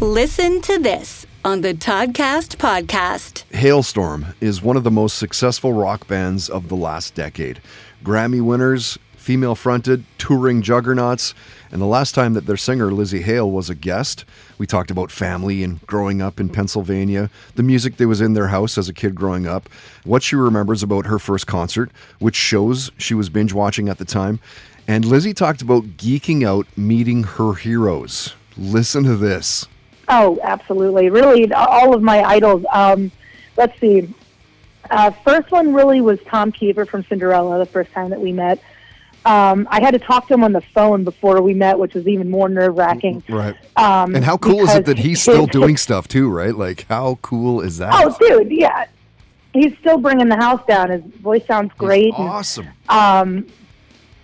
listen to this on the Toddcast podcast. Halestorm is one of the most successful rock bands of the last decade. Grammy winners, female fronted, touring juggernauts, and the last time that their singer Lzzy Hale was a guest, we talked about family and growing up in Pennsylvania, the music that was in their house as a kid growing up, what she remembers about her first concert, which shows she was binge watching at the time. And Lzzy talked about geeking out meeting her heroes. Listen to this. Oh, absolutely. Really, all of my idols. Um, let's see. Uh, first one really was Tom Kiefer from Cinderella, the first time that we met. Um, I had to talk to him on the phone before we met, which was even more nerve wracking. Right. Um, and how cool is it that he's still his- doing stuff too, right? Like, how cool is that? Oh, dude, yeah. He's still bringing the house down. His voice sounds great. and- awesome. Um,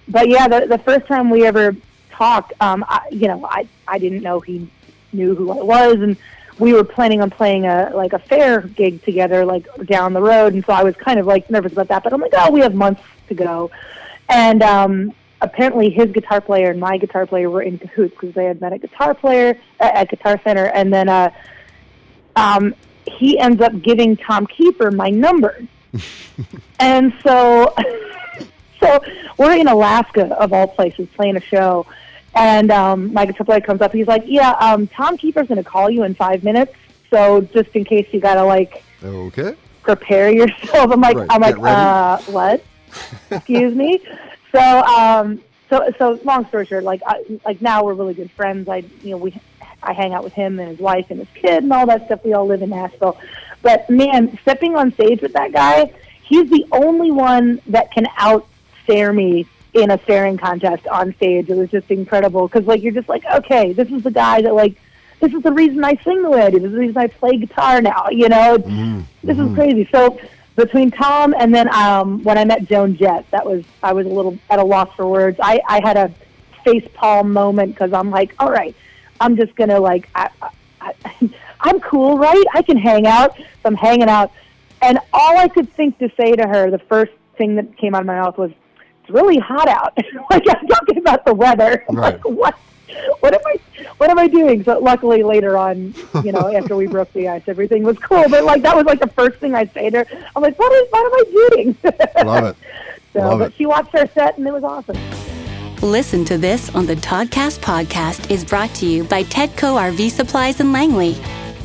but yeah, the, the first time we ever talked, um, I, you know, I I didn't know he knew who I was, and we were planning on playing a like a fair gig together, like down the road, and so I was kind of like nervous about that. But I'm like, oh, we have months to go, and um, apparently his guitar player and my guitar player were in cahoots because they had met a guitar player at, at Guitar Center, and then uh, um, he ends up giving Tom Kiefer my number. and so so we're in Alaska of all places playing a show and um my guitar player comes up he's like yeah um Tom Kiefer's going to call you in 5 minutes so just in case you got to like Okay. prepare yourself. I'm like Right, I'm like uh what? Excuse me? So um so so long story short like I, like now we're really good friends. I you know we I hang out with him and his wife and his kid and all that stuff. We all live in Nashville. But man stepping on stage with that guy he's the only one that can out stare me in a staring contest on stage it was just incredible because like you're just like okay this is the guy that like this is the reason I sing the way I do. This is the reason I play guitar now. You know, it's, this is crazy. So between Tom and then um, when I met Joan Jett, that was I was a little at a loss for words. I, I had a face palm moment because I'm like, all right, I'm just gonna like, I, I, I, I'm cool, right? I can hang out. So I'm hanging out, and all I could think to say to her, the first thing that came out of my mouth was, "It's really hot out." like I'm talking about the weather. Right. like, what? What am I? What am I doing? So luckily later on, you know, after we broke the ice, everything was cool. But like that was like the first thing I say to her. I'm like, what is? What am I doing? Love it. so, Love but it. she watched our set and it was awesome. Listen to this on the Toddcast podcast is brought to you by Tedco RV Supplies in Langley,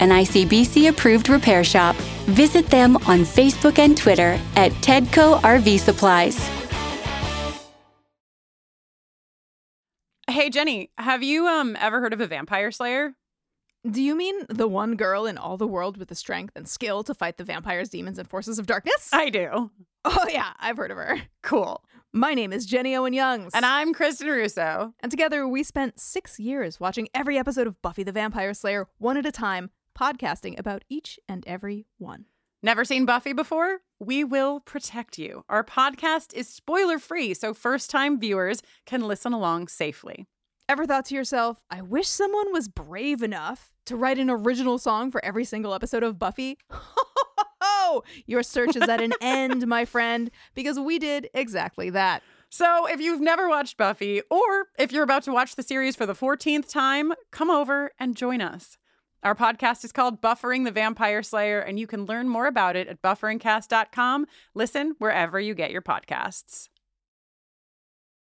an ICBC approved repair shop. Visit them on Facebook and Twitter at Tedco RV Supplies. Hey Jenny, have you um ever heard of a vampire slayer? Do you mean the one girl in all the world with the strength and skill to fight the vampires, demons, and forces of darkness? I do. oh, yeah, I've heard of her. Cool. My name is Jenny Owen Youngs. And I'm Kristin Russo. And together we spent six years watching every episode of Buffy the Vampire Slayer one at a time, podcasting about each and every one. Never seen Buffy before? We will protect you. Our podcast is spoiler free, so first time viewers can listen along safely. Ever thought to yourself, I wish someone was brave enough to write an original song for every single episode of Buffy? Your search is at an end, my friend, because we did exactly that. So, if you've never watched Buffy, or if you're about to watch the series for the 14th time, come over and join us. Our podcast is called Buffering the Vampire Slayer, and you can learn more about it at bufferingcast.com. Listen wherever you get your podcasts.